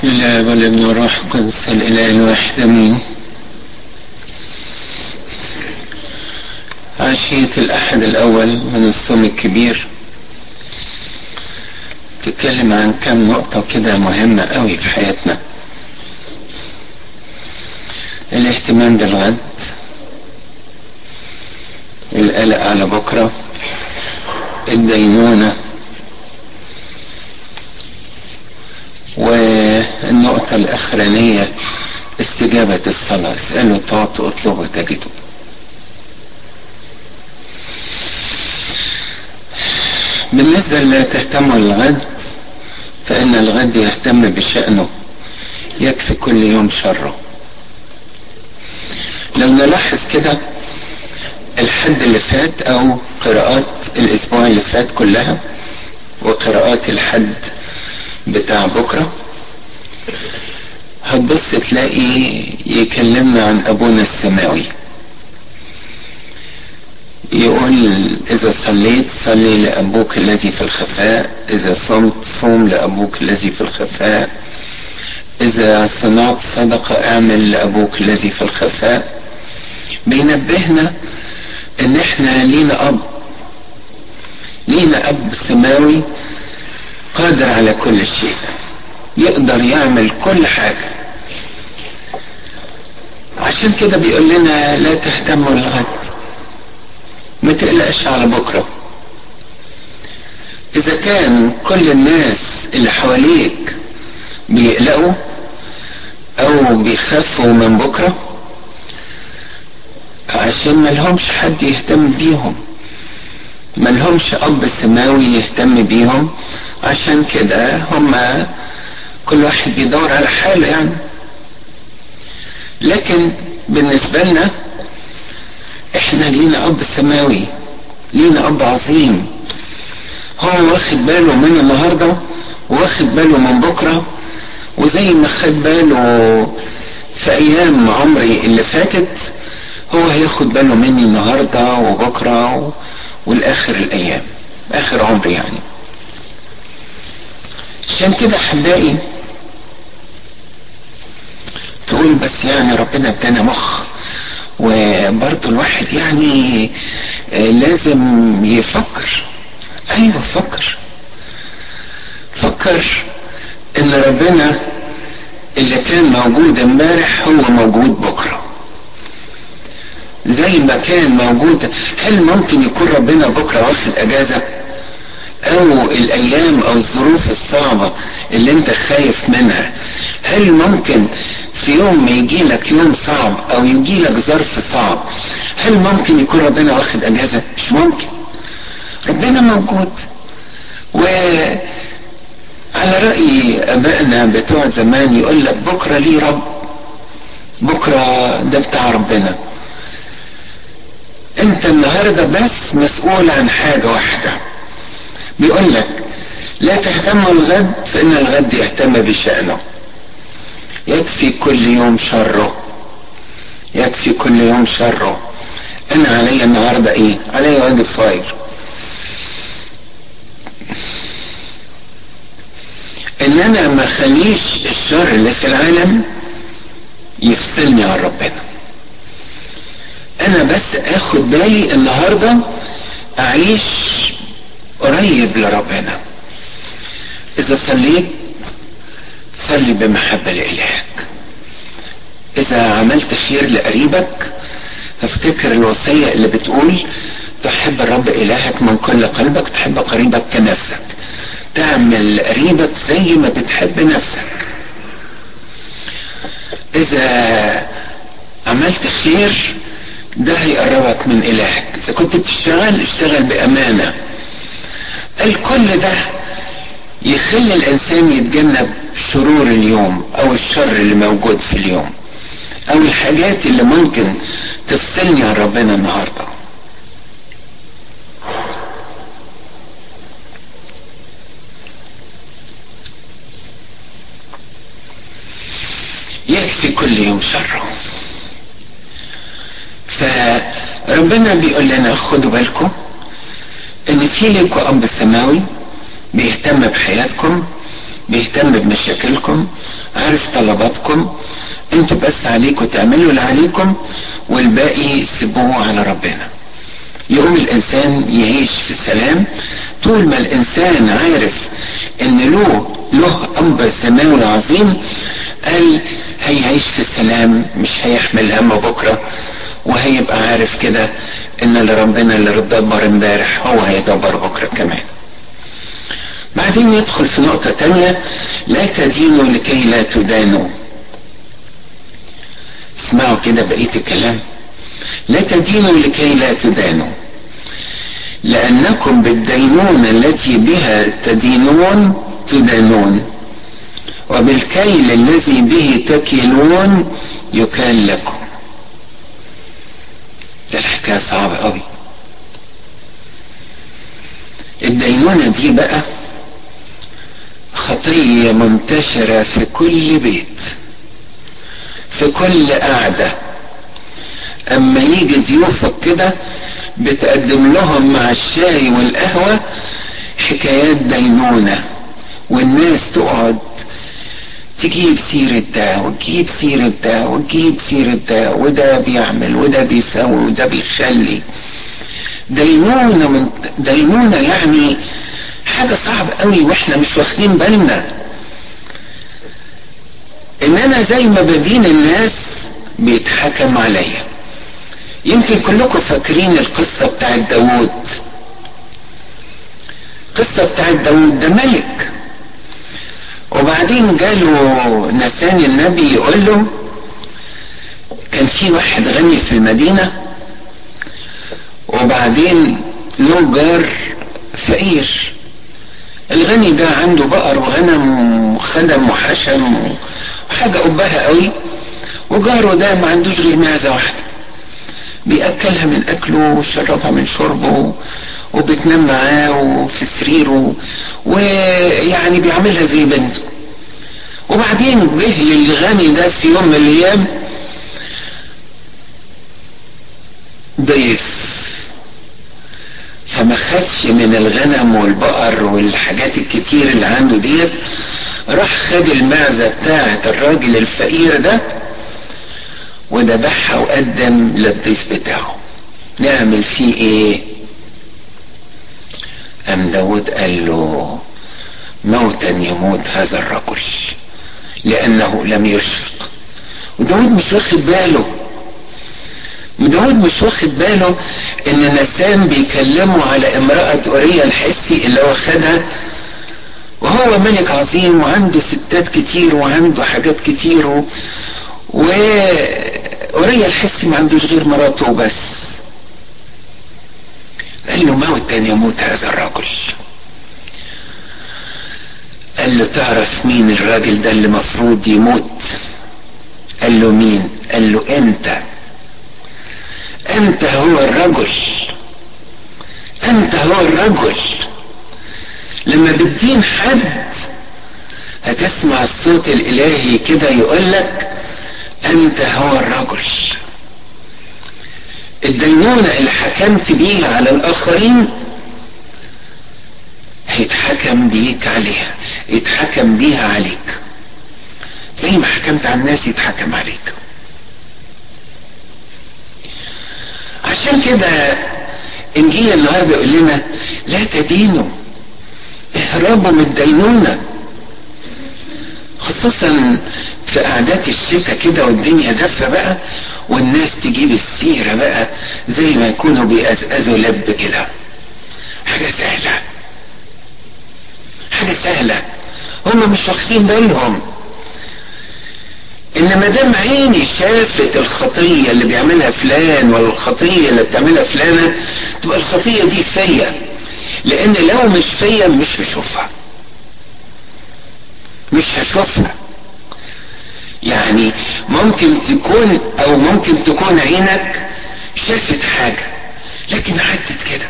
بسم الله والابن والروح القدس الاله الواحد آمين. عشية الأحد الأول من الصوم الكبير. تتكلم عن كم نقطة كده مهمة قوي في حياتنا. الاهتمام بالغد القلق على بكرة الدينونة والنقطة الأخرانية استجابة الصلاة. اسألوا تعطوا اطلبوا تجدوا. بالنسبة لا تهتموا الغد فإن الغد يهتم بشأنه. يكفي كل يوم شره. لو نلاحظ كده الحد اللي فات أو قراءات الأسبوع اللي فات كلها وقراءات الحد بتاع بكرة. هتبص تلاقي يكلمنا عن أبونا السماوي. يقول إذا صليت صلي لأبوك الذي في الخفاء إذا صمت صوم لأبوك الذي في الخفاء إذا صنعت صدقة أعمل لأبوك الذي في الخفاء. بينبهنا إن إحنا لينا أب. لينا أب سماوي قادر على كل شيء يقدر يعمل كل حاجة. عشان كده بيقول لنا لا تهتموا الغد ما تقلقش على بكرة. إذا كان كل الناس اللي حواليك بيقلقوا أو بيخافوا من بكرة عشان ما لهمش حد يهتم بيهم. ما لهمش أب سماوي يهتم بيهم عشان كده هما كل واحد بيدور على حاله يعني لكن بالنسبة لنا إحنا لينا اب سماوي لينا اب عظيم هو واخد باله من النهارده واخد باله من بكره وزي ما خد باله في أيام عمري اللي فاتت هو هياخد باله مني النهارده وبكره والآخر الأيام آخر عمري يعني. عشان كده احبائي تقول بس يعني ربنا ادانا مخ وبرضه الواحد يعني لازم يفكر. أيوه فكر. فكر إن ربنا اللي كان موجود امبارح هو موجود بكرة. زي ما كان موجود. هل ممكن يكون ربنا بكرة واخد اجازه أو الأيام أو الظروف الصعبة اللي أنت خايف منها. هل ممكن في يوم يجي لك يوم صعب أو يجي لك ظرف صعب هل ممكن يكون ربنا واخد أجازة؟ مش ممكن. ربنا موجود. و على رأي أبائنا بتوع زمان يقول لك بكرة ليه رب؟ بكرة ده بتاع ربنا. انت النهارده بس مسؤول عن حاجة واحدة. بيقول لك لا تهتم الغد فإن الغد يهتم بشأنه. يكفي كل يوم شره. يكفي كل يوم شره. أنا عليا النهارده إيه؟ عليا واجب صغير إن أنا ما اخليش الشر اللي في العالم يفصلني عن ربنا. أنا بس آخد بالي النهارده أعيش قريب لربنا. إذا صليت صلي بمحبة لإلهك. إذا عملت خير لقريبك افتكر الوصية اللي بتقول تحب الرب إلهك من كل قلبك تحب قريبك كنفسك. تعمل لقريبك زي ما بتحب نفسك. إذا عملت خير ده هيقربك من إلهك. إذا كنت بتشتغل اشتغل بأمانة. الكل ده يخلي الإنسان يتجنب شرور اليوم أو الشر اللي موجود في اليوم أو الحاجات اللي ممكن تفصلني عن ربنا النهارده. يكفي كل يوم شره. فربنا بيقول لنا خدوا بالكم إن في لكم اب سماوي بيهتم بحياتكم بيهتم بمشاكلكم عارف طلباتكم أنتوا بس عليكم تعملوا اللي عليكم والباقي سيبوه على ربنا. يقوم الإنسان يعيش في السلام طول ما الإنسان عارف إن له له اب سماوي عظيم قال هيعيش في السلام مش هيحمل هم بكرة. وهيبقى عارف كده إن اللي ربنا اللي دبر امبارح هو هيدبر بكرة كمان. بعدين يدخل في نقطة تانية لا تدينوا لكي لا تدانوا. اسمعوا كده بقية الكلام. لا تدينوا لكي لا تدانوا. لأنكم بالدينونة التي بها تدينون تدانون. وبالكيل الذي به تكلون يكال لكم. ده الحكاية صعبة قوي. الدينونة دي بقى خطية منتشرة في كل بيت في كل قعدة أما يجي ضيوفك كده بتقدم لهم مع الشاي والقهوة حكايات دينونة والناس تقعد تجيب سيرة ده وتجيب سيرة ده وتجيب سيرة ده وده بيعمل وده بيسوي وده بيخلي. دينونة من دينونة يعني حاجة صعبة قوي وإحنا مش واخدين بالنا. إن أنا زي ما بدين الناس بيتحكم عليا. يمكن كلكم فاكرين القصة بتاعت داوود. القصة بتاعت داوود ده ملك. وبعدين جاله نسان النبي يقول له كان في واحد غني في المدينة وبعدين له جار فقير. الغني ده عنده بقر وغنم وخدم وحشم وحاجة قبها قوي وجاره ده ما عندوش غير معزة واحدة. بيأكلها من أكله ويشربها من شربه وبتنام معاه وفي سريره ويعني بيعملها زي بنته. وبعدين جه للغني ده في يوم من الأيام ضيف. فما خدش من الغنم والبقر والحاجات الكتير اللي عنده ديت راح خد المعزة بتاعة الراجل الفقير ده وذبحها وقدم للضيف بتاعه. نعمل فيه إيه؟ أم داود قال له موتا يموت هذا الرجل لأنه لم يشفق وداود مش واخد باله. داود مش واخد باله إن نسان بيكلموا على امرأة اوريا الحسي اللي هو خدها. وهو ملك عظيم وعنده ستات كتير وعنده حاجات كتير و... وأوريا الحسي ما عندوش غير مراته وبس. قال له موتا يموت هذا الرجل قال له تعرف مين الراجل ده اللي مفروض يموت؟ قال له مين؟ قال له أنت. أنت هو الرجل. أنت هو الرجل. لما بتدين حد هتسمع الصوت الإلهي كده يقول لك أنت هو الرجل. الدينونة اللي حكمت بيها على الآخرين هيتحكم بيك عليها يتحكم بيها عليك. زي ما حكمت على الناس يتحكم عليك. عشان كده إنجيل النهارده يقول لنا لا تدينوا اهربوا من الدينونة. خصوصا في قعدات الشتاء كده والدنيا دافة بقى والناس تجيب السيرة بقى زي ما يكونوا بيقزقزوا لب كده. حاجة سهلة. حاجة سهلة. هم مش واخدين بالهم. انما دام عيني شافت الخطية اللي بيعملها فلان ولا الخطية اللي بتعملها فلانة تبقى الخطية دي فيا. لأن لو مش فيا مش هشوفها مش هشوفها. يعني ممكن تكون أو ممكن تكون عينك شافت حاجة لكن عدت كده.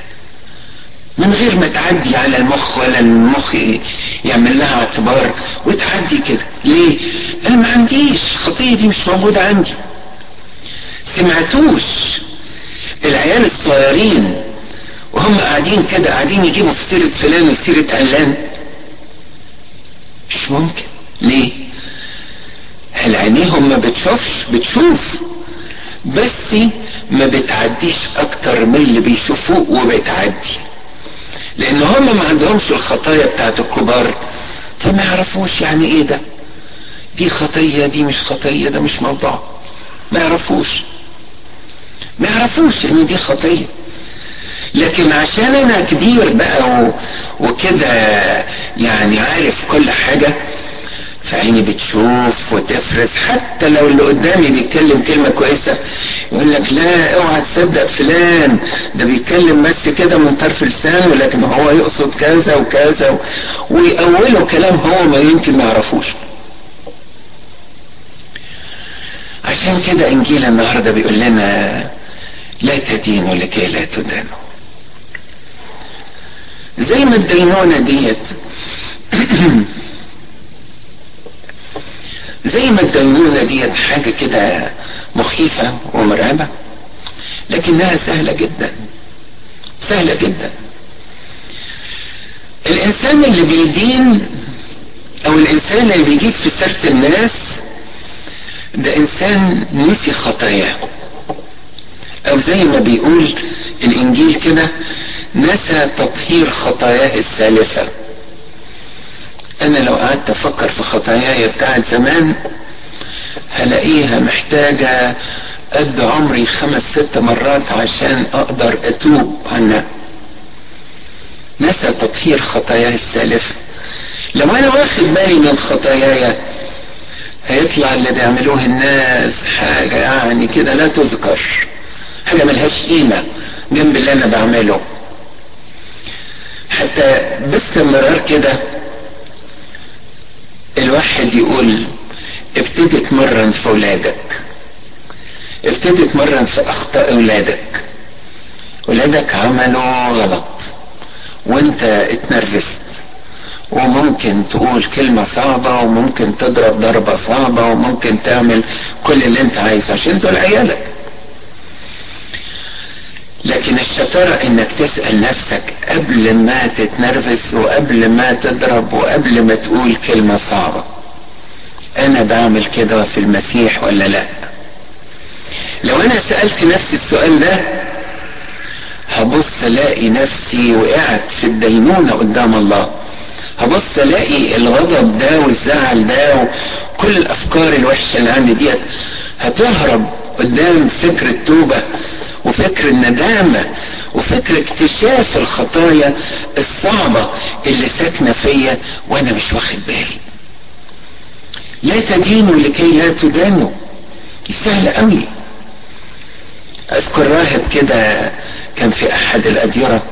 من غير ما تعدي على المخ ولا المخ يعمل لها اعتبار وتعدي كده. ليه؟ أنا ما عنديش الخطية دي مش موجودة عندي. سمعتوش العيال الصغيرين وهم قاعدين كده قاعدين يجيبوا في سيرة فلان وسيرة علان؟ مش ممكن. ليه؟ هل عينيهم ما بتشوفش؟ بتشوف. بس ما بتعديش أكتر من اللي بيشوفوه وبتعدي. لأن هم ما عندهمش الخطايا بتاعت الكبار. فما يعرفوش يعني إيه ده؟ دي خطية دي مش خطية ده مش موضوع. ما يعرفوش. ما يعرفوش إن دي خطية. لكن عشان أنا كبير بقى. وكده يعني عارف كل حاجة فعيني بتشوف وتفرز حتى لو اللي قدامي بيتكلم كلمة كويسة يقول لك لا اوعى تصدق فلان ده بيتكلم بس كده من طرف لسانه لكن هو يقصد كذا وكذا ويأولوا كلام هو ما يمكن ما يعرفوش عشان كده إنجيل النهاردة بيقول لنا لا تدينوا لكي لا تدانوا زي ما الدينونة ديت. زي ما الدينونة ديت حاجة كده مخيفة ومرعبة لكنها سهلة جدا. سهلة جدا. الإنسان اللي بيدين أو الإنسان اللي بيجيب في سيرة الناس ده إنسان نسي خطاياه. أو زي ما بيقول الإنجيل كده نسى تطهير خطاياه السالفة أنا لو قعدت أفكر في خطاياي بتاعت زمان هلاقيها محتاجة قد عمري خمس ست مرات عشان أقدر أتوب عنها. نسى تطهير خطاياي السالفة لو أنا واخد بالي من خطاياي هيطلع اللي بيعملوه الناس حاجة يعني كده لا تذكر. حاجة ملهاش قيمة. جنب اللي أنا بعمله. حتى باستمرار كده الواحد يقول ابتدي تمرن في أولادك. ابتدي تمرن في أخطاء أولادك. أولادك عملوا غلط وأنت اتنرفزت. وممكن تقول كلمة صعبة وممكن تضرب ضربة صعبة وممكن تعمل كل اللي أنت عايزه عشان دول عيالك. لكن الشطارة إنك تسأل نفسك قبل ما تتنرفز وقبل ما تضرب وقبل ما تقول كلمة صعبة. أنا بعمل كده في المسيح ولا لأ؟ لو أنا سألت نفسي السؤال ده هبص ألاقي نفسي وقعت في الدينونة قدام الله. هبص ألاقي الغضب ده والزعل ده وكل الأفكار الوحشة اللي عندي ديت هتهرب قدام فكر التوبة وفكر الندامة وفكر اكتشاف الخطايا الصعبة اللي ساكنة فيا وأنا مش واخد بالي. لا تدينوا لكي لا تدانوا. دي سهلة قوي. أذكر راهب كده كان في أحد الأديرة.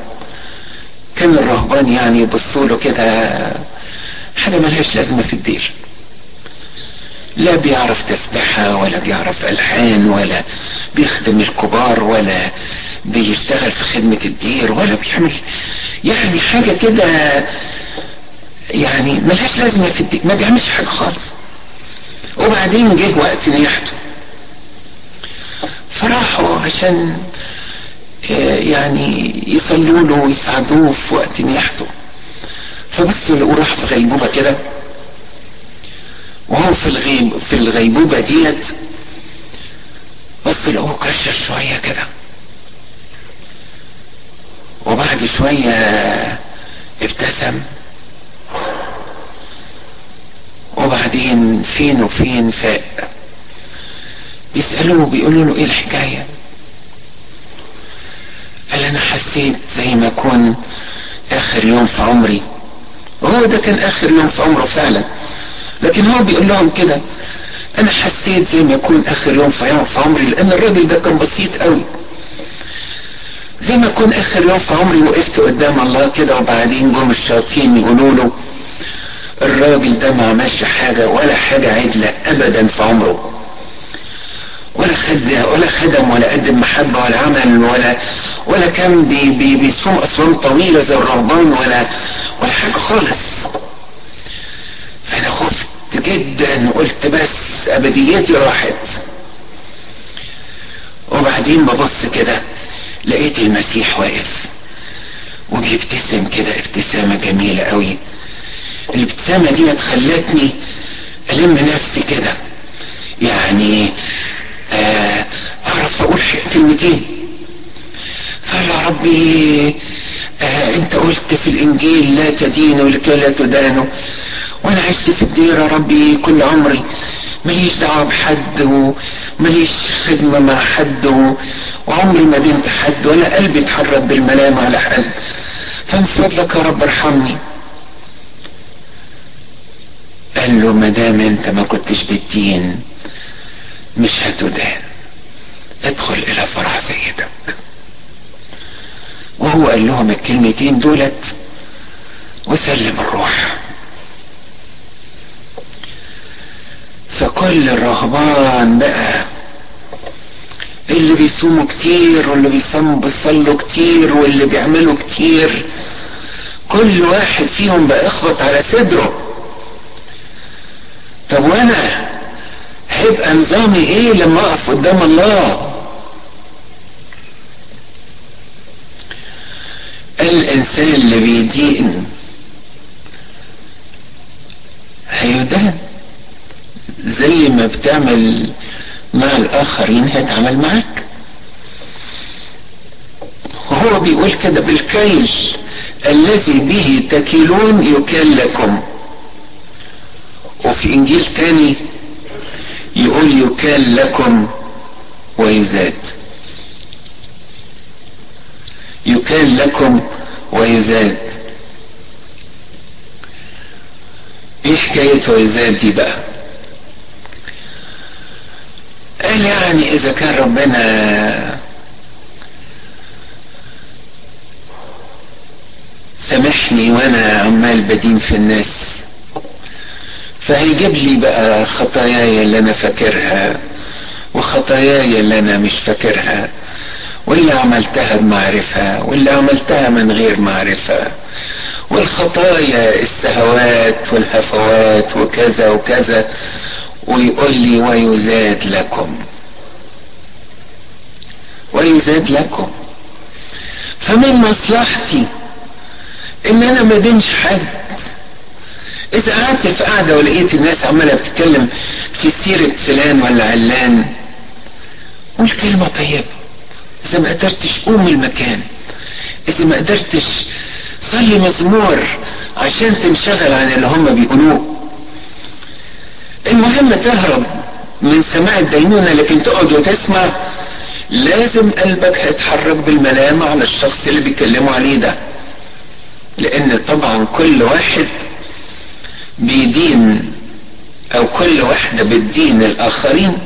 كان الرهبان يعني يبصوا له كده حاجة ملهاش لازمة في الدير. لا بيعرف تسبحة ولا بيعرف ألحان ولا بيخدم الكبار ولا بيشتغل في خدمة الدير ولا بيعمل يعني حاجة كده يعني ملهاش لازمة في الدير ما بيعملش حاجة خالص. وبعدين جه وقت نياحته فراحوا عشان يعني يصلوا له ويساعدوه في وقت نياحته فبصوا لقوه راح في غيبوبة كده. وهو في الغيب في الغيبوبة ديت بص لقوه كشر شوية كده. وبعد شوية ابتسم. وبعدين فين وفين فاق بيسألوه بيقولوا له إيه الحكاية؟ قال أنا حسيت زي ما أكون آخر يوم في عمري. وهو ده كان آخر يوم في عمره فعلا. لكن هو بيقول لهم كده أنا حسيت زي ما يكون آخر يوم في عمري لأن الراجل ده كان بسيط قوي. زي ما يكون آخر يوم في عمري وقفت قدام الله كده وبعدين جم الشياطين يقولوا له الراجل ده ما عملش حاجة ولا حاجة عدلة ابدا في عمره. ولا خد ولا خدم ولا قدم محبة ولا عمل ولا ولا كان بي بي بيصوم أصوام طويلة زي الرهبان ولا ولا حاجة خالص. فأنا خفت جدا وقلت بس أبديتي راحت. وبعدين ببص كده لقيت المسيح واقف. وبيبتسم كده ابتسامة جميلة قوي. الابتسامة دي خلتني ألم نفسي كده. يعني آه أعرف أقول كلمتين. فقال يا ربي آه أنت قلت في الإنجيل لا تدينوا لكي لا تدانوا وأنا عشت في الديرة ربي كل عمري. ماليش دعوة بحد وماليش خدمة مع حد وعمري ما دينت حد ولا قلبي اتحرك بالملام على حد. فمن فضلك يا رب ارحمني. قال له ما دام انت ما كنتش بالدين مش هتدان. ادخل إلى فرح سيدك. وهو قال لهم الكلمتين دولت وسلم الروح. فكل الرهبان بقى اللي بيصوموا كتير واللي بيصلوا كتير واللي بيعملوا كتير كل واحد فيهم بقى يخبط على صدره. طب وأنا هيبقى نظامي إيه لما أقف قدام الله؟ الانسان اللي بيدين هيدان زي ما بتعمل مع الاخرين هيتعامل معاك. وهو بيقول كده بالكيل الذي به تكيلون يكل لكم. وفي إنجيل تاني يقول يكال لكم ويزاد. يكال لكم ويزاد إيه حكاية ويزاد دي بقى؟ قال يعني إذا كان ربنا سامحني وأنا عمال بدين في الناس فهيجيب لي بقى خطاياي اللي أنا فاكرها وخطاياي اللي أنا مش فاكرها. واللي عملتها بمعرفة واللي عملتها من غير معرفة. والخطايا السهوات والهفوات وكذا وكذا ويقول لي ويزاد لكم. ويزاد لكم. فمن مصلحتي إن أنا ما دينش حد. إذا قعدت في قعدة ولقيت الناس عمالة بتتكلم في سيرة فلان ولا علان قول كلمه طيبة. إذا ما قدرتش قوم المكان إذا ما قدرتش صلي مزمور عشان تنشغل عن اللي هم بيقولوه. المهم تهرب من سماع الدينونة لكن تقعد وتسمع. لازم قلبك هيتحرك بالملامة على الشخص اللي بيتكلموا عليه ده. لأن طبعا كل واحد بيدين أو كل واحدة بتدين الآخرين.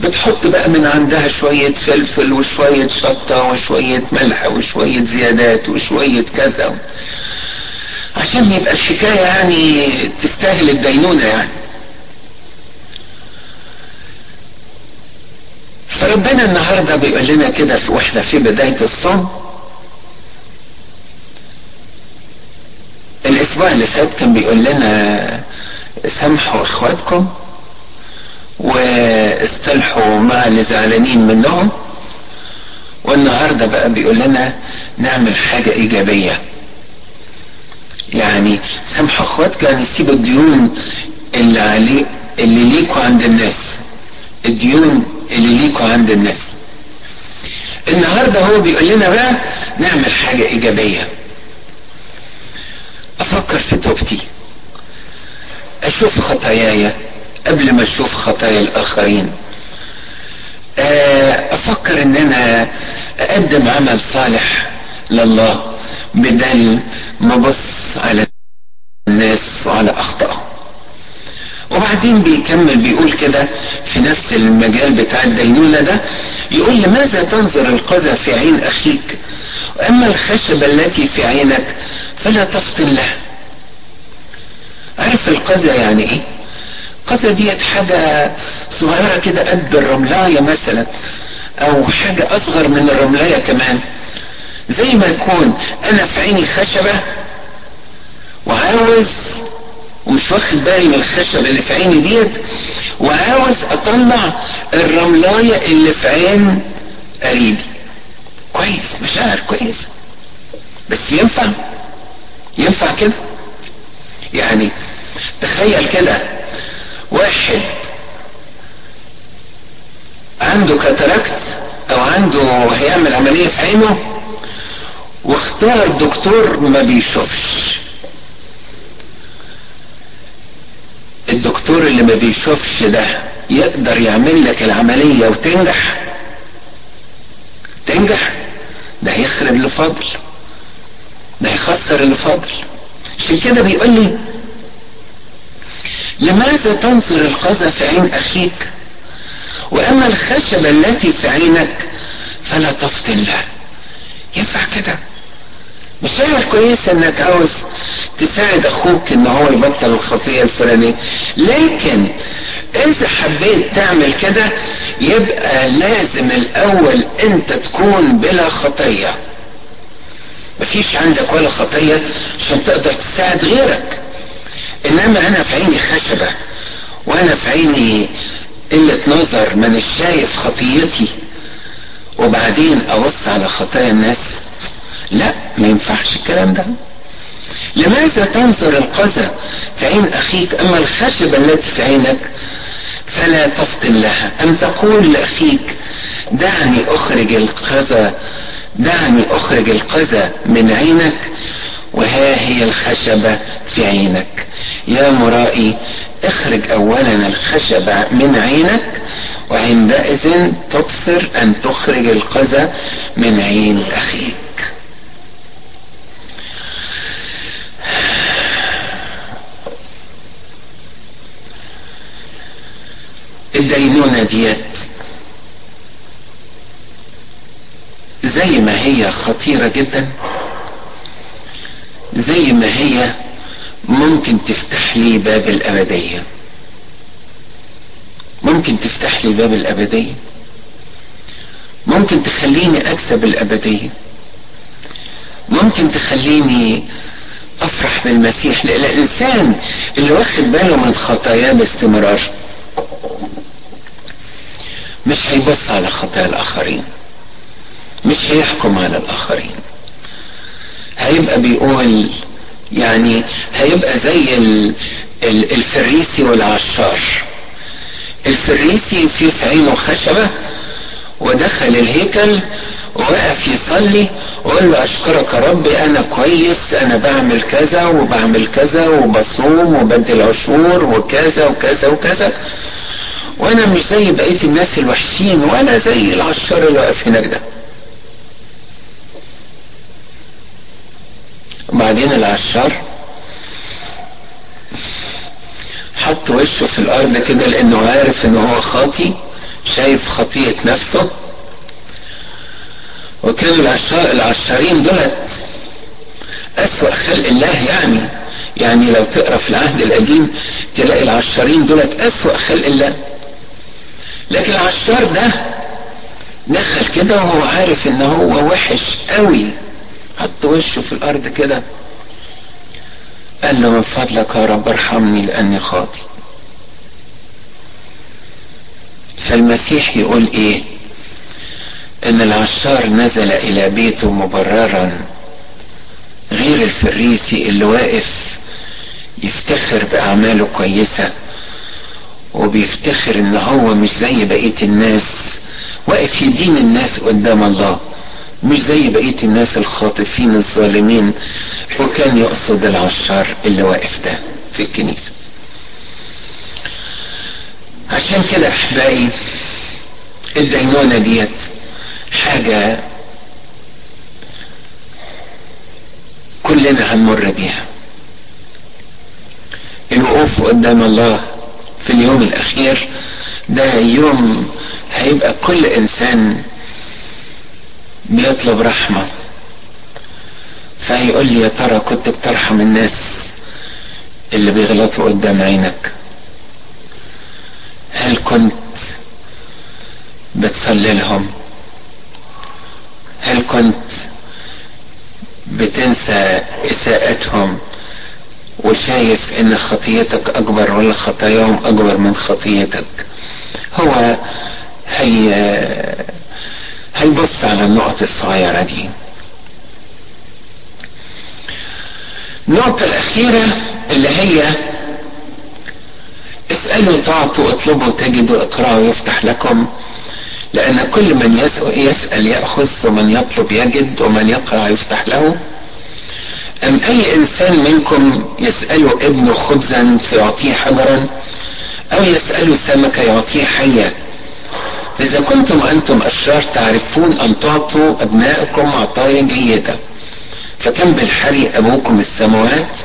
بتحط بقى من عندها شوية فلفل وشوية شطة وشوية ملح وشوية زيادات وشوية كذا. عشان يبقى الحكاية يعني تستاهل الدينونة يعني. فربنا النهاردة بيقول لنا كده في وإحنا في بداية الصوم. الأسبوع اللي فات كان بيقول لنا سامحوا إخواتكم. واصطلحوا مع اللي زعلانين منهم والنهارده بقى بيقول لنا نعمل حاجة إيجابية. يعني سامحوا اخواتكم يعني سيبوا الديون اللي عليه اللي ليكوا عند الناس. الديون اللي ليكوا عند الناس. النهارده هو بيقول لنا بقى نعمل حاجة إيجابية. أفكر في توبتي. أشوف خطاياي قبل ما أشوف خطايا الآخرين أفكر ان أنا أقدم عمل صالح لله بدل ما أبص على الناس وعلى اخطائهم وبعدين بيكمل بيقول كده في نفس المجال بتاع الدينونة ده يقول لماذا تنظر القذى في عين أخيك؟ وأما الخشبة التي في عينك فلا تفطن لها عارف القذى يعني إيه؟ القذى ديت حاجة صغيرة كده قد الرملاية مثلا أو حاجة أصغر من الرملاية كمان. زي ما يكون أنا في عيني خشبة وعاوز ومش واخد بالي من الخشب اللي في عيني ديت وعاوز أطلع الرملاية اللي في عين قريبي. كويس مشاعر كويس. بس ينفع؟ ينفع كده؟ يعني تخيل كده واحد. عنده كاتاراكت أو عنده هيعمل عملية في عينه واختار دكتور ما بيشوفش. الدكتور اللي ما بيشوفش ده يقدر يعمل لك العملية وتنجح؟ تنجح؟ ده هيخرب اللي فاضل ده هيخسر اللي فاضل عشان كده بيقول لي لماذا تنظر القذى في عين أخيك؟ وأما الخشبة التي في عينك فلا تفطن لها ينفع كده. مشاعر كويسة أنك عاوز تساعد أخوك إن هو يبطل الخطية الفلانية. لكن إذا حبيت تعمل كده يبقى لازم الأول أنت تكون بلا خطية مفيش عندك ولا خطية عشان تقدر تساعد غيرك. إنما أنا في عيني خشبة وأنا في عيني قلة نظر من شايف خطيتي. وبعدين أبص على خطايا الناس لا ما ينفعش الكلام ده. لماذا تنظر القذى في عين أخيك أما الخشبة التي في عينك؟ فلا تفطن لها. أم تقول لأخيك دعني أخرج القذى دعني أخرج القذى من عينك وها هي الخشبة في عينك. يا مرائي اخرج اولا الخشبة من عينك وعندئذ تبصر أن تخرج القذى من عين أخيك. الدينونة ديت زي ما هي خطيرة جدا زي ما هي ممكن تفتح لي باب الأبدية. ممكن تفتح لي باب الأبدية. ممكن تخليني أكسب الأبدية. ممكن تخليني أفرح بالمسيح. لأن الإنسان اللي واخد باله من خطاياه باستمرار مش هيبص على خطايا الآخرين. مش هيحكم على الآخرين. هيبقى بيقول يعني هيبقى زي الفريسي والعشار. الفريسي في في عينه خشبة ودخل الهيكل ووقف يصلي وقال له أشكرك يا ربي أنا كويس أنا بعمل كذا وبعمل كذا وبصوم وبدي العشور وكذا وكذا وكذا. وأنا مش زي بقية الناس الوحشين ولا زي العشار اللي واقف هناك ده. وبعدين العشار. حط وشه في الأرض كده لأنه عارف إن هو خاطي شايف خطية نفسه. وكانوا العشار العشارين دولت أسوأ خلق الله يعني. يعني لو تقرأ في العهد القديم تلاقي العشارين دولت أسوأ خلق الله. لكن العشار ده دخل كده وهو عارف إن هو وحش قوي. حط وشه في الأرض كده. قال له من فضلك يا رب ارحمني لأني خاطي. فالمسيح يقول إيه؟ إن العشار نزل إلى بيته مبررا غير الفريسي اللي واقف يفتخر بأعماله كويسة وبيفتخر إن هو مش زي بقية الناس واقف يدين الناس قدام الله. مش زي بقية الناس الخاطفين الظالمين وكان يقصد العشار اللي واقف ده في الكنيسة. عشان كده أحبائي الدينونة ديت حاجة كلنا هنمر بيها. الوقوف قدام الله في اليوم الأخير ده يوم هيبقى كل إنسان بيطلب رحمة. فهيقول لي يا ترى كنت بترحم الناس اللي بيغلطوا قدام عينك؟ هل كنت بتصلي لهم؟ هل كنت بتنسى إساءتهم وشايف إن خطيتك أكبر ولا خطاياهم أكبر من خطيتك؟ هو هي هيبص على النقط الصغيرة دي؟ النقطة الأخيرة اللي هي اسألوا تعطوا اطلبوا تجدوا اقرأوا يفتح لكم لأن كل من يسأل يأخذ ومن يطلب يجد ومن يقرأ يفتح له. أم أي إنسان منكم يسأل ابنه خبزا فيعطيه حجرا أو يسأل سمكة يعطيه حية؟ إذا كنتم أنتم أشرار تعرفون أن تعطوا أبنائكم عطايا جيدة فكم بالحري أبوكم السماوات.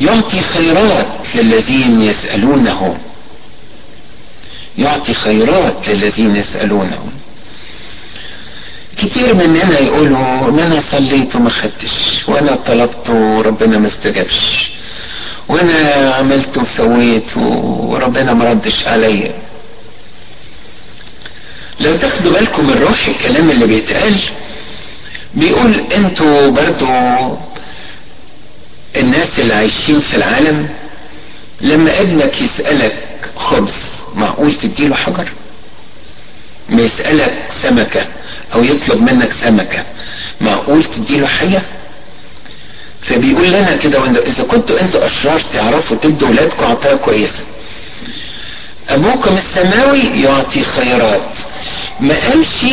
يعطي خيرات للذين يسألونه. يعطي خيرات للذين يسألونه. كتير مننا يقولوا ما أنا صليت وما خدتش وأنا طلبت وربنا ما استجابش وأنا عملت وسويت وربنا ما ردش عليا. لو تاخدوا بالكم من روح الكلام اللي بيتقال بيقول أنتوا برضو الناس اللي عايشين في العالم لما ابنك يسألك خبز معقول تديله حجر؟ ما يسألك سمكة أو يطلب منك سمكة معقول تديله حية؟ فبيقول لنا كده اذا كنتوا أنتوا أشرار تعرفوا تدوا ولادكم عطايا كويسة. أبوكم السماوي يعطي خيرات. ما قالش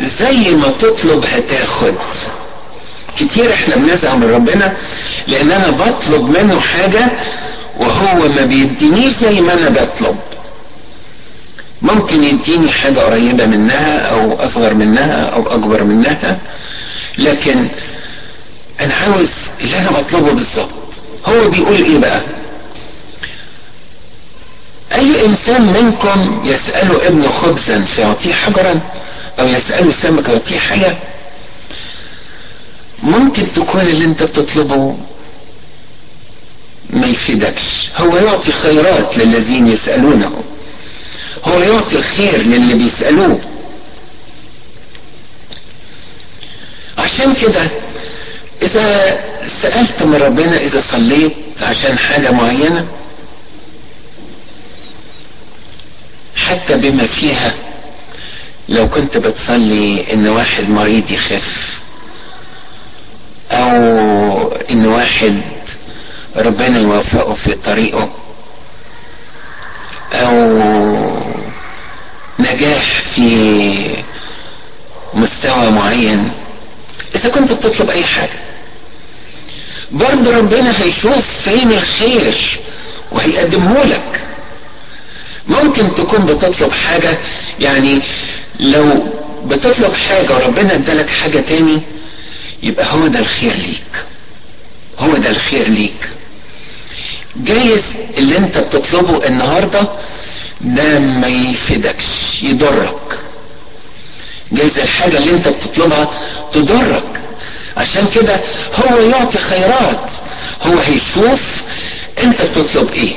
زي ما تطلب هتاخد. كتير إحنا بنزعل من ربنا لأن أنا بطلب منه حاجة وهو ما بيدينيش زي ما أنا بطلب. ممكن يديني حاجة قريبة منها أو أصغر منها أو أكبر منها لكن أنا عاوز اللي أنا بطلبه بالظبط. هو بيقول إيه بقى؟ أي إنسان منكم يسأل ابنه خبزا فيعطيه حجرا أو يسأله سمكة يعطيه حية ممكن تكون اللي انت بتطلبه ما يفيدكش. هو يعطي خيرات للذين يسألونه. هو يعطي الخير للي بيسألوه. عشان كده إذا سألت من ربنا إذا صليت عشان حاجة معينة حتى بما فيها. لو كنت بتصلي إن واحد مريض يخف أو إن واحد ربنا يوفقه في طريقه أو نجاح في مستوى معين إذا كنت بتطلب أي حاجة. برضه ربنا هيشوف فين الخير وهيقدمه لك. ممكن تكون بتطلب حاجة يعني لو بتطلب حاجة وربنا ادالك حاجة تاني يبقى هو ده الخير ليك. هو ده الخير ليك. جايز اللي انت بتطلبه النهاردة ده ما يفيدكش يضرك. جايز الحاجة اللي انت بتطلبها تضرك. عشان كده هو يعطي خيرات هو هيشوف انت بتطلب إيه.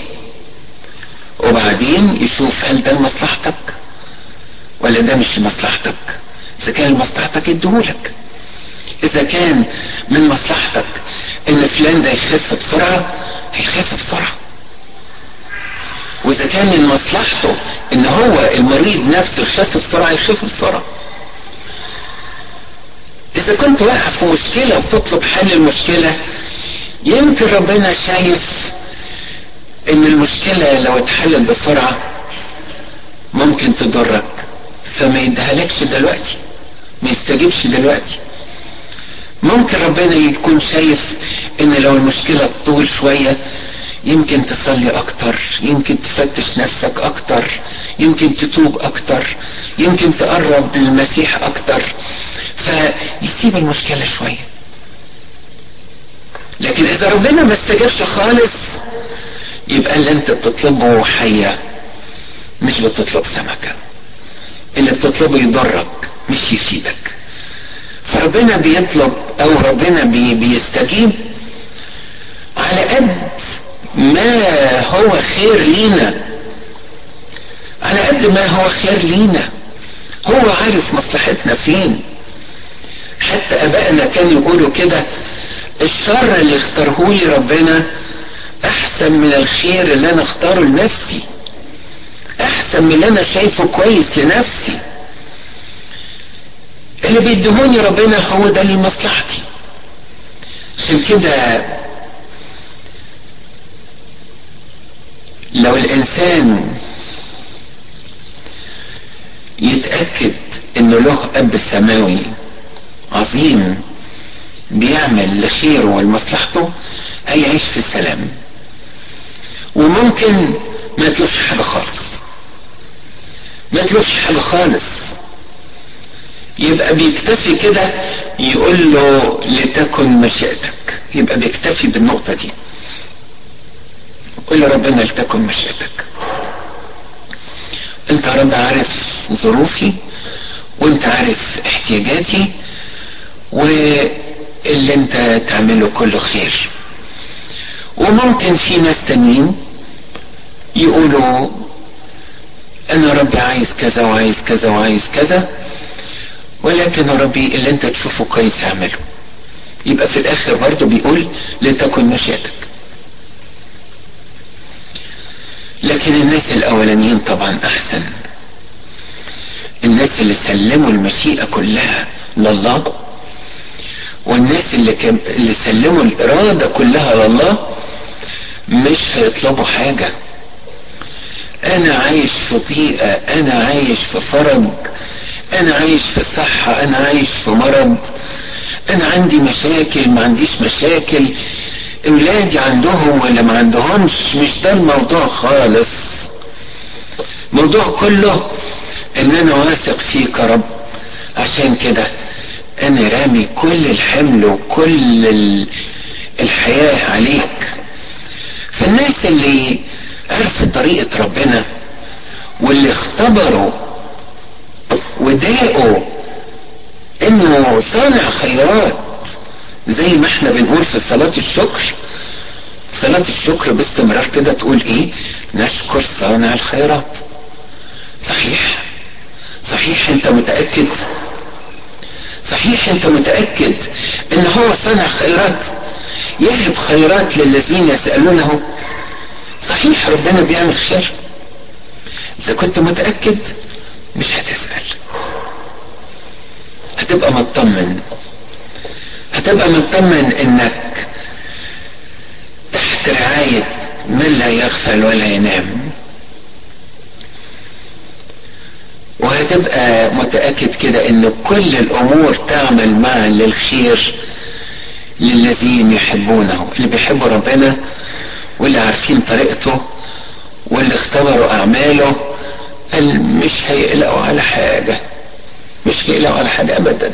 وبعدين يشوف هل ده لمصلحتك ولا ده مش لمصلحتك. إذا كان لمصلحتك يديهولك. إذا كان من مصلحتك إن فلان ده يخف بسرعة هيخف بسرعة. وإذا كان من مصلحته إن هو المريض نفسه يخف بسرعة يخف بسرعة. إذا كنت واقع في مشكلة وتطلب حل المشكلة يمكن ربنا شايف إن المشكلة لو اتحلت بسرعة ممكن تضرك. فما يدهلكش دلوقتي ما يستجيبش دلوقتي. ممكن ربنا يكون شايف إن لو المشكلة تطول شوية يمكن تصلي أكتر يمكن تفتش نفسك أكتر يمكن تتوب أكتر يمكن تقرب للمسيح أكتر. فيسيب المشكلة شوية. لكن إذا ربنا ما استجابش خالص يبقى اللي انت بتطلبه حية مش بتطلب سمكة. اللي بتطلبه يضرك مش يفيدك. فربنا بيطلب أو ربنا بي بيستجيب على قد ما هو خير لينا. على قد ما هو خير لينا. هو عارف مصلحتنا فين. حتى أبائنا كانوا يقولوا كده الشر اللي اختاره لي ربنا أحسن من الخير اللي أنا أختاره لنفسي. أحسن من اللي أنا شايفه كويس لنفسي. اللي بيدهوني ربنا هو ده لمصلحتي. عشان كده لو الإنسان يتأكد إنه له أب سماوي عظيم بيعمل لخيره ولمصلحته هيعيش في سلام وممكن ما يطلبش حاجة خالص. ما يطلبش حاجة خالص. يبقى بيكتفي كده يقول له لتكن مشيئتك. يبقى بيكتفي بالنقطة دي. قول ربنا لتكن مشيئتك. أنت رب عارف ظروفي وأنت عارف احتياجاتي واللي أنت تعمله كله خير. وممكن في ناس تانيين يقولوا أنا ربي عايز كذا وعايز كذا وعايز كذا ولكن ربي اللي أنت تشوفه كويس اعمله يبقى في الآخر برضه بيقول لتكن مشيئتك. لكن الناس الأولانيين طبعا أحسن. الناس اللي سلموا المشيئة كلها لله والناس اللي, كم اللي سلموا الإرادة كلها لله مش هيطلبوا حاجة. أنا عايش في ضيقة أنا عايش في فرج أنا عايش في صحة أنا عايش في مرض أنا عندي مشاكل ما عنديش مشاكل. أولادي عندهم ولا ما عندهمش؟ مش ده الموضوع خالص. الموضوع كله إن أنا واثق فيك يا رب. عشان كده أنا رامي كل الحمل وكل الحياة عليك. فالناس اللي عرفوا طريقة ربنا واللي اختبروا وداقوا إنه صانع خيرات زي ما إحنا بنقول في صلاة الشكر. صلاة الشكر باستمرار كده تقول إيه؟ نشكر صانع الخيرات. صحيح؟ صحيح أنت متأكد صحيح أنت متأكد إن هو صنع خيرات؟ يهب خيرات للذين يسألونه؟ صحيح ربنا بيعمل خير. إذا كنت متأكد مش هتسأل. هتبقى مطمن. هتبقى مطمن إنك تحت رعاية من لا يغفل ولا ينام. وهتبقى متأكد كده إن كل الأمور تعمل معا للخير للذين يحبونه اللي بيحبوا ربنا واللي عارفين طريقته واللي اختبروا أعماله قال مش هيقلقوا على حاجة مش هيقلقوا على حاجة ابدا.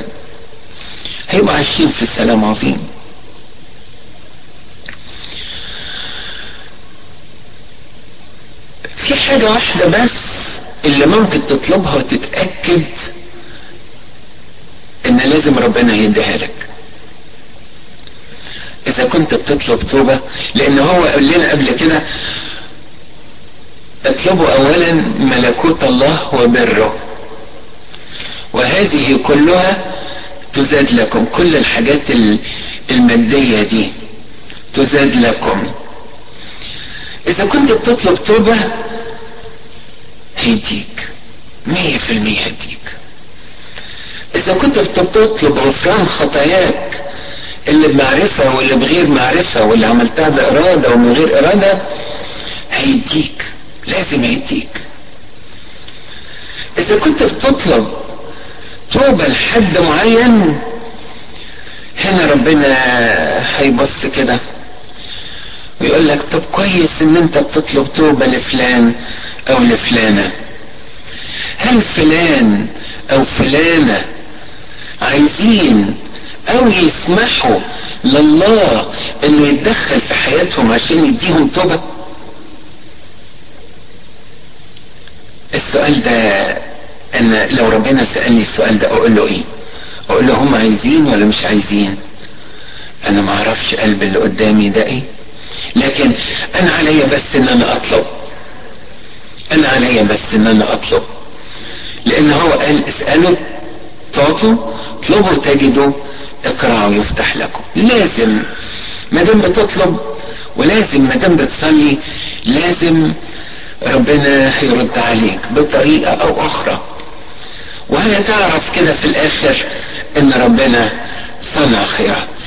هيبقوا عايشين في سلام عظيم. في حاجة واحدة بس اللي ممكن تطلبها وتتأكد إن لازم ربنا يديها لك. إذا كنت بتطلب توبة لأن هو قال لنا قبل كده اطلبوا اولا ملكوت الله وبره. وهذه كلها تزاد لكم. كل الحاجات المادية دي تزاد لكم. إذا كنت بتطلب توبة هيديك مية في المية هيديك إذا كنت بتطلب غفران خطاياك اللي بمعرفة واللي بغير معرفة واللي عملتها بإرادة ومن غير إرادة هيديك. لازم هيديك. إذا كنت بتطلب توبة لحد معين هنا ربنا هيبص كده. ويقول لك طب كويس إن أنت بتطلب توبة لفلان أو لفلانة. هل فلان أو فلانة عايزين أو يسمحوا لله إنه يتدخل في حياتهم عشان يديهم توبة؟ السؤال ده أنا لو ربنا سألني السؤال ده أقول له إيه؟ أقول له هم عايزين ولا مش عايزين؟ أنا ما أعرفش قلب اللي قدامي ده إيه؟ لكن أنا عليا بس إن أنا أطلب. أنا عليا بس إن أنا أطلب. لأن هو قال اسألوا تعطوا اطلبوا تجدوا اقرأوا يفتح لكم. لازم ما دام بتطلب ولازم ما دام بتصلي لازم ربنا هيرد عليك بطريقة أو أخرى. وهتعرف كده في الآخر إن ربنا صنع خيرات؟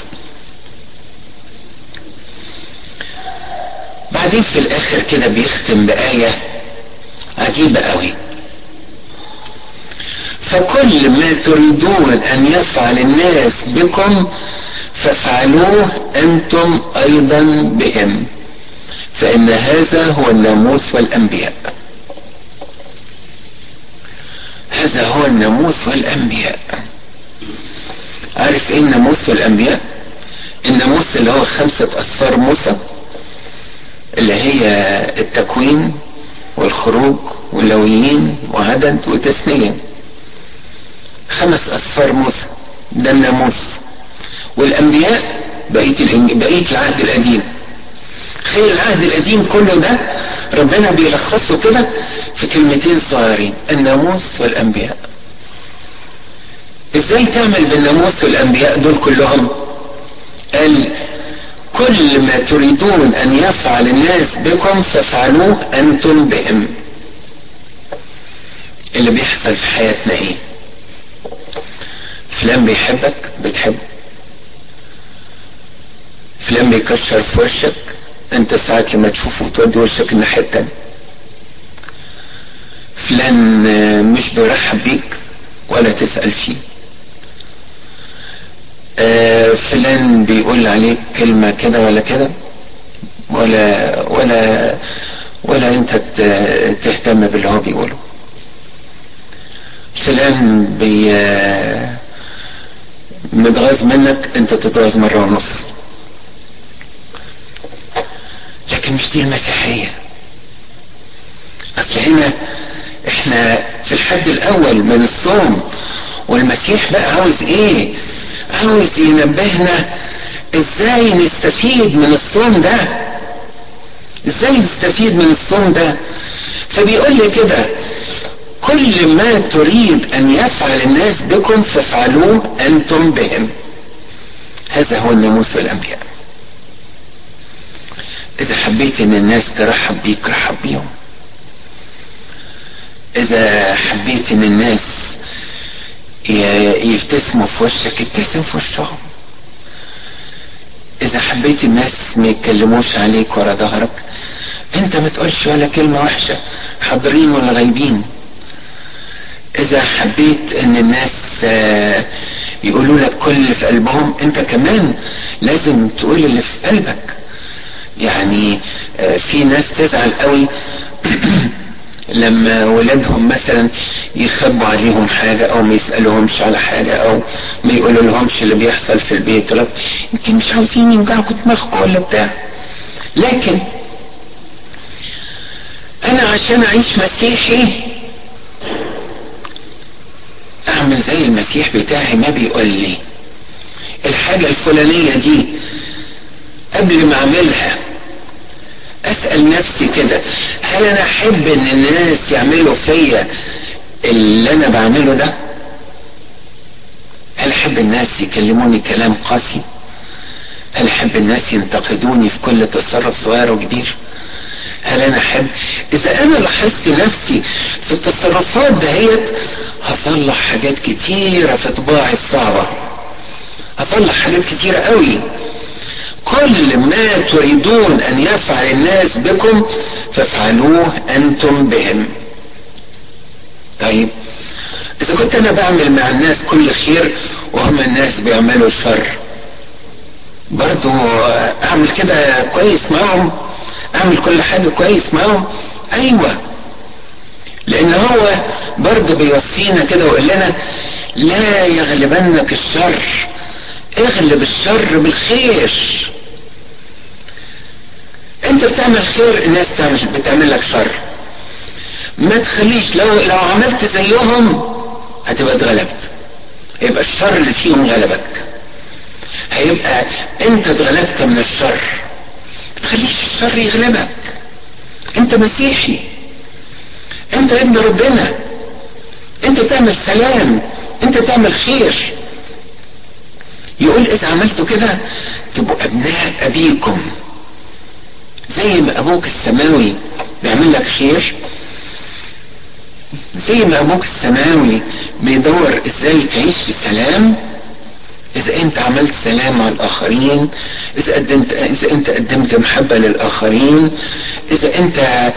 وبعدين في الآخر كده بيختم بآية عجيبة قوي. فكل ما تريدون أن يفعل الناس بكم فافعلوه أنتم أيضا بهم. فإن هذا هو الناموس والأنبياء. هذا هو الناموس والأنبياء. عارف إيه الناموس والأنبياء؟ الناموس اللي هو خمسة أصفار موسى. اللي هي التكوين والخروج واللويين وعدد وتثنية خمس أصفار موسى ده الناموس والأنبياء بقية بقية العهد القديم. خير العهد القديم كله ده ربنا بيلخصه كده في كلمتين صغيرين الناموس والأنبياء. إزاي تعمل بالناموس والأنبياء دول كلهم؟ قال كل ما تريدون أن يفعل الناس بكم فافعلوه أنتم بهم. اللي بيحصل في حياتنا إيه؟ فلان بيحبك بتحبه. فلان بيكشر في وشك أنت ساعات لما تشوفه تودي وشك الناحية التانية. فلان مش بيرحب بيك ولا تسأل فيه. آه فلان بيقول عليك كلمة كده ولا كده ولا ولا ولا انت تهتم باللي هو بيقوله. فلان بي متغاظ منك انت تتغاظ مرة ونص. لكن مش دي المسيحية. أصل هنا إحنا في الحد الأول من الصوم والمسيح بقى عاوز إيه؟ عاوز ينبهنا إزاي نستفيد من الصوم ده. إزاي نستفيد من الصوم ده؟ فبيقول لي كده كل ما تريد أن يفعل الناس بكم فافعلوه أنتم بهم. هذا هو الناموس والأنبياء. إذا حبيت إن الناس ترحب بيك رحب بيهم. إذا حبيت إن الناس يبتسموا في وشك ابتسم في وشهم. إذا حبيت الناس ما يتكلموش عليك ورا ظهرك أنت ما تقولش ولا كلمة وحشة حاضرين ولا غايبين. إذا حبيت إن الناس يقولوا لك كل اللي في قلبهم أنت كمان لازم تقول اللي في قلبك. يعني في ناس تزعل قوي. لما ولادهم مثلا يخبوا عليهم حاجة أو ما يسألوهمش على حاجة أو ما يقولوا لهمش اللي بيحصل في البيت. يمكن مش عاوزين يوجعكم دماغكم ولا بتاع. لكن أنا عشان أعيش مسيحي أعمل زي المسيح بتاعي ما بيقول لي. الحاجة الفلانية دي قبل ما أعملها أسأل نفسي كده هل أنا أحب إن الناس يعملوا فيا اللي أنا بعمله ده؟ هل أحب الناس يكلموني كلام قاسي؟ هل أحب الناس ينتقدوني في كل تصرف صغير وكبير؟ هل أنا أحب إذا أنا لاحظت نفسي في التصرفات دهيت هصلح حاجات كتيرة في طباعي الصعبة. هصلح حاجات كتيرة قوي. كل ما تريدون أن يفعل الناس بكم فافعلوه أنتم بهم. طيب إذا كنت أنا بعمل مع الناس كل خير وهم الناس بيعملوا شر. برضو أعمل كده كويس معهم أعمل كل حاجة كويس معهم. أيوه لأن هو برضو بيوصينا كده ويقول لنا لا يغلبنك الشر. اغلب الشر بالخير. انت بتعمل خير الناس تعمل بتعمل لك شر. ما تخليش لو لو عملت زيهم هتبقى اتغلبت. هيبقى الشر اللي فيهم غلبك. هيبقى انت اتغلبت من الشر. ما تخليش الشر يغلبك. انت مسيحي. انت ابن ربنا. انت تعمل سلام. انت تعمل خير. يقول إذا عملتوا كده تبقوا أبناء أبيكم. زي ما أبوك السماوي بيعمل لك خير زي ما أبوك السماوي بيدور إزاي تعيش في سلام إذا أنت عملت سلام مع الآخرين إذا قدمت إذا أنت قدمت محبة للآخرين إذا أنت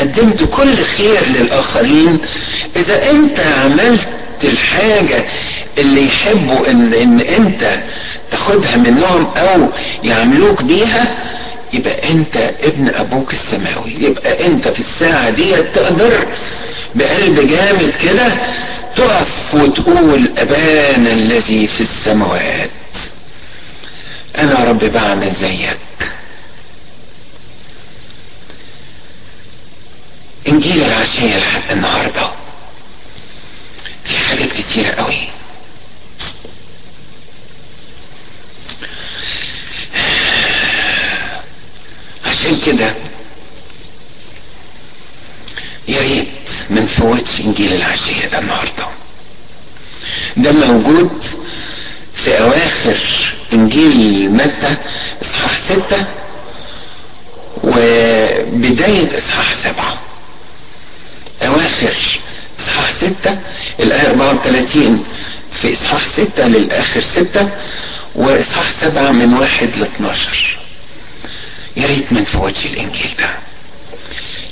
قدمت كل خير للآخرين إذا أنت عملت الحاجة اللي يحبوا ان, إن أنت تاخدها منهم أو يعملوك بيها يبقى أنت ابن أبوك السماوي. يبقى أنت في الساعة دي تقدر بقلب جامد كده تقف وتقول أبانا الذي في السماوات. أنا رب بعمل زيك. إنجيل العشية لحد النهاردة. في حاجات كتيرة قوي. عشان كده يا ريت ما نفوتش إنجيل العشية ده النهاردة. ده موجود في أواخر إنجيل متى؟ إصحاح ستة وبداية إصحاح سبعة. أواخر ستة الآية 34 في إصحاح ستة للآخر ستة وإصحاح سبعة من واحد ل 12 يا ريت ما نفوتش الإنجيل ده.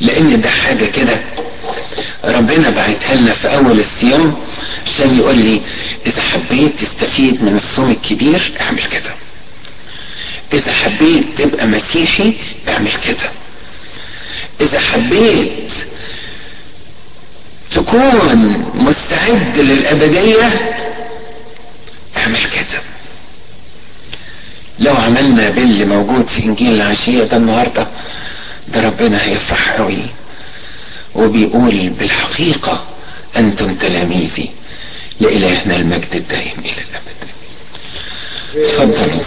لأن ده حاجة كده ربنا بعتها لنا في أول الصيام عشان يقول لي إذا حبيت تستفيد من الصوم الكبير أعمل كده. إذا حبيت تبقى مسيحي أعمل كده. إذا حبيت تكون مستعد للأبدية اعمل كده لو عملنا باللي موجود في إنجيل العشية ده النهاردة ده ربنا هيفرح قوي. وبيقول بالحقيقة أنتم تلاميذي لإلهنا المجد الدائم إلى الأبد. اتفضل